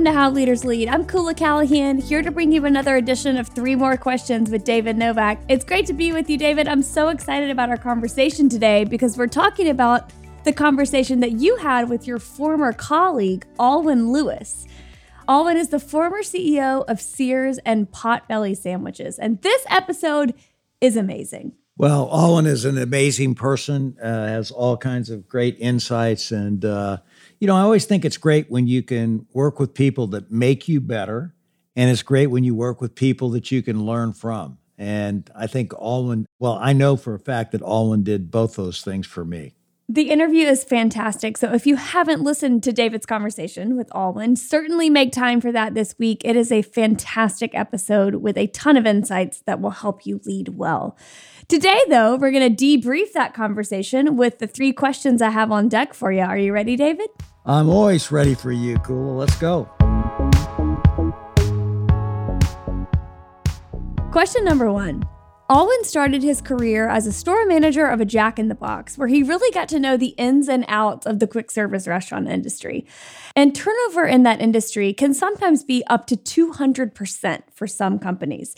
Welcome to How Leaders Lead. I'm Koula Callahan, here to bring you another edition of Three More Questions with David Novak. It's great to be with you, David. I'm so excited about our conversation today because we're talking about the conversation that you had with your former colleague, Aylwin Lewis. Aylwin is the former CEO of Sears and Potbelly Sandwiches, and this episode is amazing. Well, Aylwin is an amazing person, uh, has all kinds of great insights, and uh, you know, I always think it's great when you can work with people that make you better. And it's great when you work with people that you can learn from. And I think Aylwin, well, I know for a fact that Aylwin did both those things for me. The interview is fantastic. So if you haven't listened to David's conversation with Aylwin, certainly make time for that this week. It is a fantastic episode with a ton of insights that will help you lead well. Today, though, we're going to debrief that conversation with the three questions I have on deck for you. Are you ready, David? I'm always ready for you, Koula. Let's go. Question number one. Aylwin started his career as a store manager of a Jack in the Box, where he really got to know the ins and outs of the quick service restaurant industry. And turnover in that industry can sometimes be up to 200% for some companies.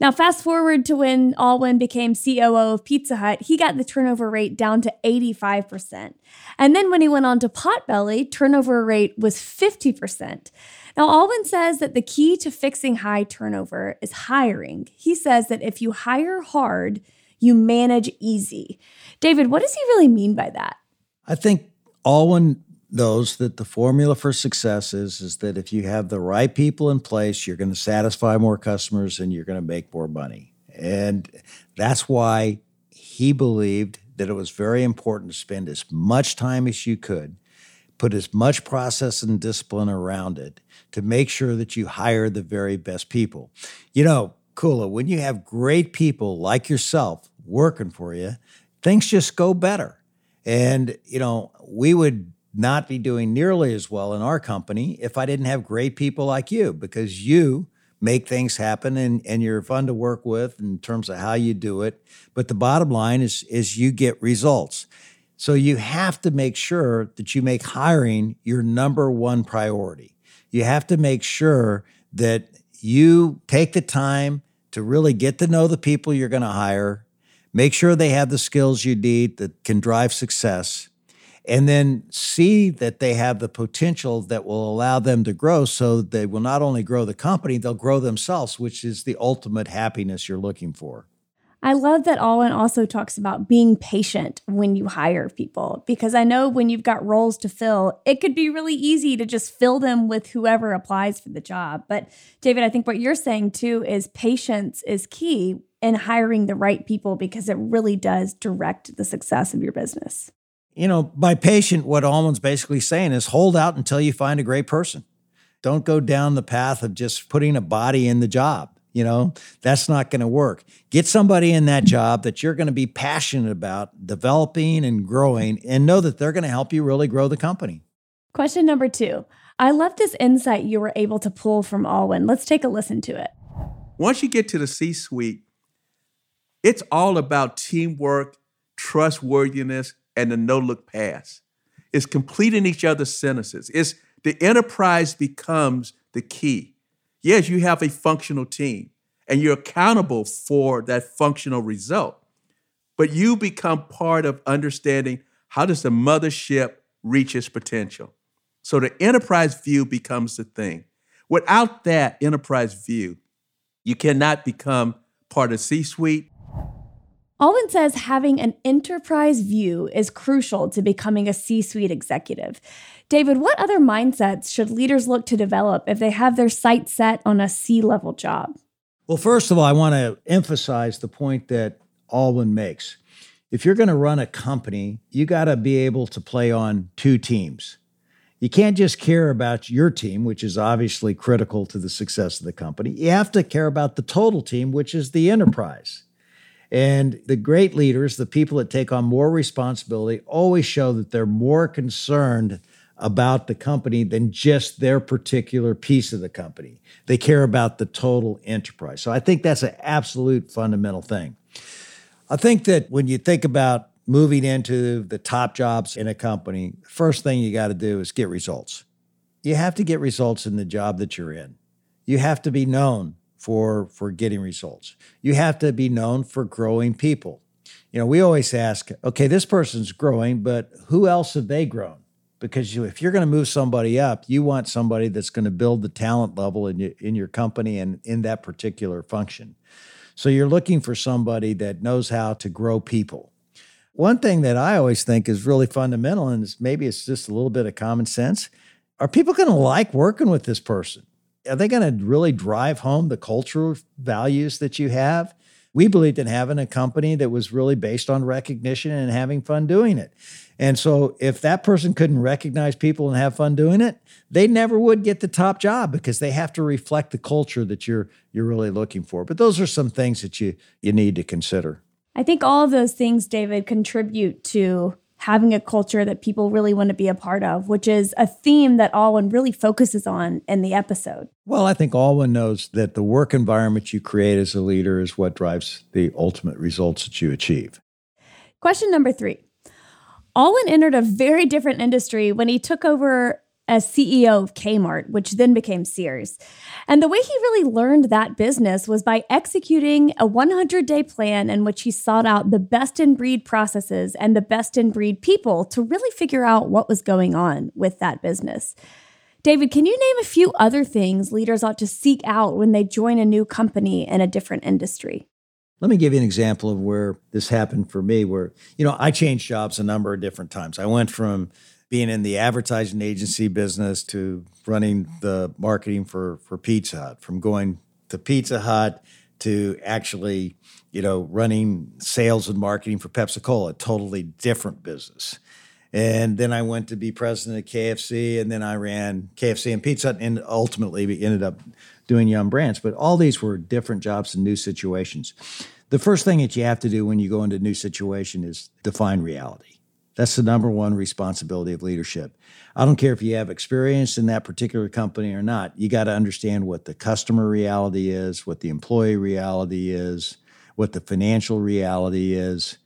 Now, fast forward to when Aylwin became COO of Pizza Hut, he got the turnover rate down to 85%. And then when he went on to Potbelly, turnover rate was 50%. Now, Aylwin says that the key to fixing high turnover is hiring. He says that if you hire hard, you manage easy. David, what does he really mean by that? I think Aylwin knows that the formula for success is, is that if you have the right people in place, you're going to satisfy more customers and you're going to make more money. And that's why he believed that it was very important to spend as much time as you could, put as much process and discipline around it to make sure that you hire the very best people. You know, Koula, when you have great people like yourself working for you, things just go better. And, you know, we would not be doing nearly as well in our company if I didn't have great people like you because you make things happen and, and you're fun to work with in terms of how you do it. But the bottom line is is you get results. So you have to make sure that you make hiring your number one priority. You have to make sure that you take the time to really get to know the people you're going to hire, make sure they have the skills you need that can drive success and then see that they have the potential that will allow them to grow so they will not only grow the company, they'll grow themselves, which is the ultimate happiness you're looking for. I love that Aylwin also talks about being patient when you hire people because I know when you've got roles to fill, it could be really easy to just fill them with whoever applies for the job. But David, I think what you're saying too is patience is key in hiring the right people because it really does direct the success of your business you know, by patient, what Aylwin's basically saying is hold out until you find a great person. Don't go down the path of just putting a body in the job. You know, that's not going to work. Get somebody in that job that you're going to be passionate about developing and growing and know that they're going to help you really grow the company. Question number two. I love this insight you were able to pull from Aylwin. Let's take a listen to it. Once you get to the C suite, it's all about teamwork, trustworthiness, and the no look pass. It's completing each other's sentences. It's the enterprise becomes the key. Yes, you have a functional team and you're accountable for that functional result. But you become part of understanding how does the mothership reach its potential. So the enterprise view becomes the thing. Without that enterprise view, you cannot become part of C suite Aylwin says having an enterprise view is crucial to becoming a C suite executive. David, what other mindsets should leaders look to develop if they have their sights set on a C level job? Well, first of all, I want to emphasize the point that Aylwin makes. If you're going to run a company, you got to be able to play on two teams. You can't just care about your team, which is obviously critical to the success of the company. You have to care about the total team, which is the enterprise. And the great leaders, the people that take on more responsibility, always show that they're more concerned about the company than just their particular piece of the company. They care about the total enterprise. So I think that's an absolute fundamental thing. I think that when you think about moving into the top jobs in a company, first thing you got to do is get results. you have to get results in the job that you're in. You have to be known for for getting results. You have to be known for growing people. You know, we always ask, okay, this person's growing, but who else have they grown? Because you, if you're going to move somebody up, you want somebody that's going to build the talent level in your, in your company and in that particular function. So you're looking for somebody that knows how to grow people. One thing that I always think is really fundamental, and maybe it's just a little bit of common sense, are people going to like working with this person? Are they going to really drive home the cultural values that you have? We believed in having a company that was really based on recognition and having fun doing it. And so if that person couldn't recognize people and have fun doing it, they never would get the top job because they have to reflect the culture that you're you're really looking for. But those are some things that you you need to consider. I think all of those things, David, contribute to having a culture that people really want to be a part of, which is a theme that Aylwin really focuses on in the episode. Well, I think Aylwin knows that the work environment you create as a leader is what drives the ultimate results that you achieve. Question number three. Aylwin entered a very different industry when he took over as CEO of Kmart, which then became Sears. And the way he really learned that business was by executing a 100 day plan in which he sought out the best in breed processes and the best in breed people to really figure out what was going on with that business. David, can you name a few other things leaders ought to seek out when they join a new company in a different industry? Let me give you an example of where this happened for me, where, you know, I changed jobs a number of different times. I went from being in the advertising agency business to running the marketing for for Pizza Hut, from going to Pizza Hut to actually, you know, running sales and marketing for Pepsi Cola, totally different business. And then I went to be president of KFC, and then I ran KFC and Pizza Hut, and ultimately we ended up doing Yum Brands. But all these were different jobs and new situations. The first thing that you have to do when you go into a new situation is define reality. That's the number one responsibility of leadership. I don't care if you have experience in that particular company or not. You got to understand what the customer reality is, what the employee reality is, what the financial reality is,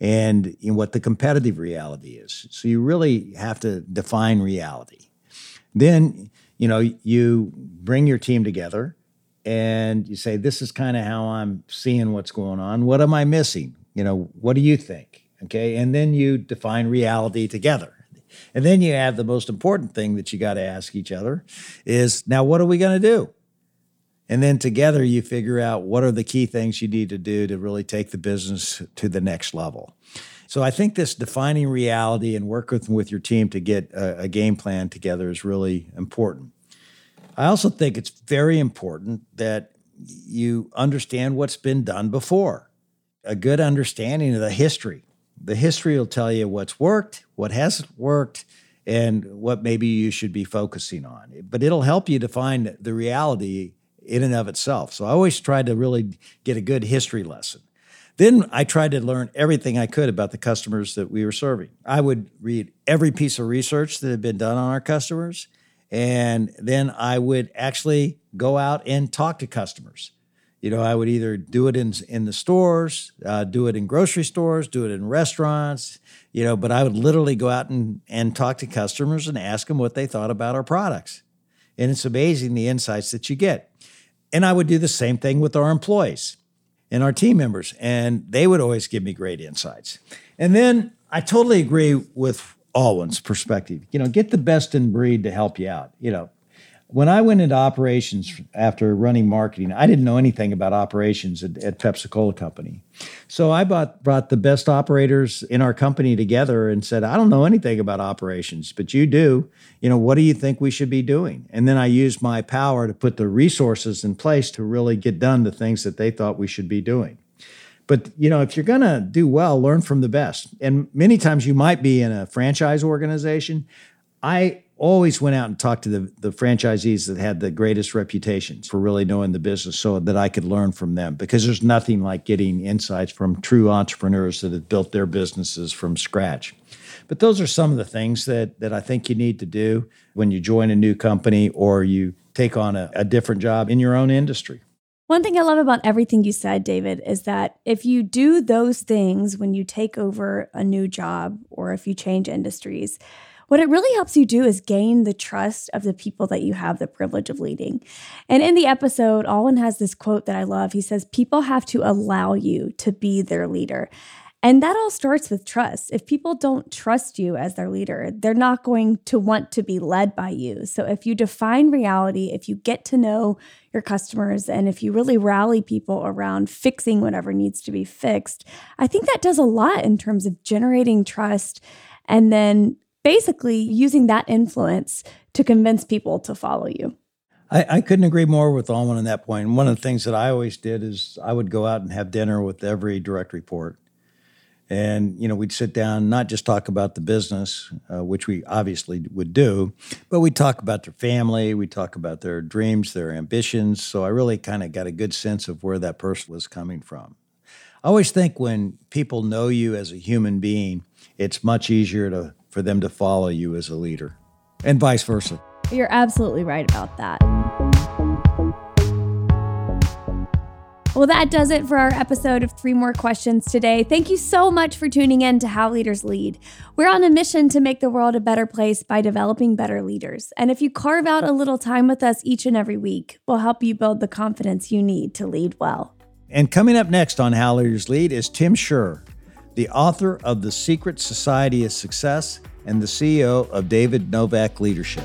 and what the competitive reality is. So you really have to define reality. Then, you know, you bring your team together and you say, This is kind of how I'm seeing what's going on. What am I missing? You know, what do you think? Okay. And then you define reality together. And then you have the most important thing that you got to ask each other is now, what are we going to do? And then together you figure out what are the key things you need to do to really take the business to the next level. So I think this defining reality and work with, with your team to get a, a game plan together is really important. I also think it's very important that you understand what's been done before, a good understanding of the history the history will tell you what's worked, what hasn't worked, and what maybe you should be focusing on. But it'll help you define the reality in and of itself. So I always tried to really get a good history lesson. Then I tried to learn everything I could about the customers that we were serving. I would read every piece of research that had been done on our customers, and then I would actually go out and talk to customers you know, I would either do it in in the stores, uh, do it in grocery stores, do it in restaurants, you know, but I would literally go out and, and talk to customers and ask them what they thought about our products. And it's amazing the insights that you get. And I would do the same thing with our employees and our team members, and they would always give me great insights. And then I totally agree with Aylwin's perspective. You know, get the best in breed to help you out. You know, when I went into operations after running marketing, I didn't know anything about operations at, at Pepsi Cola Company. So I bought, brought the best operators in our company together and said, I don't know anything about operations, but you do. You know, what do you think we should be doing? And then I used my power to put the resources in place to really get done the things that they thought we should be doing. But you know, if you're going to do well, learn from the best. And many times you might be in a franchise organization. I always went out and talked to the, the franchisees that had the greatest reputations for really knowing the business so that I could learn from them because there's nothing like getting insights from true entrepreneurs that have built their businesses from scratch. But those are some of the things that, that I think you need to do when you join a new company or you take on a, a different job in your own industry. One thing I love about everything you said, David, is that if you do those things when you take over a new job or if you change industries, what it really helps you do is gain the trust of the people that you have the privilege of leading. And in the episode, Aylwin has this quote that I love. He says, People have to allow you to be their leader. And that all starts with trust. If people don't trust you as their leader, they're not going to want to be led by you. So if you define reality, if you get to know your customers, and if you really rally people around fixing whatever needs to be fixed, I think that does a lot in terms of generating trust and then basically using that influence to convince people to follow you. I, I, couldn't agree more with Aylwin on that point. One of the things that I always did is I would go out and have dinner with every direct report and you know we'd sit down not just talk about the business uh, which we obviously would do but we'd talk about their family we'd talk about their dreams their ambitions so i really kind of got a good sense of where that person was coming from i always think when people know you as a human being it's much easier to, for them to follow you as a leader and vice versa you're absolutely right about that Well, that does it for our episode of Three More Questions today. Thank you so much for tuning in to How Leaders Lead. We're on a mission to make the world a better place by developing better leaders. And if you carve out a little time with us each and every week, we'll help you build the confidence you need to lead well. And coming up next on How Leaders Lead is Tim Schurrer, the author of The Secret Society of Success and the CEO of David Novak Leadership.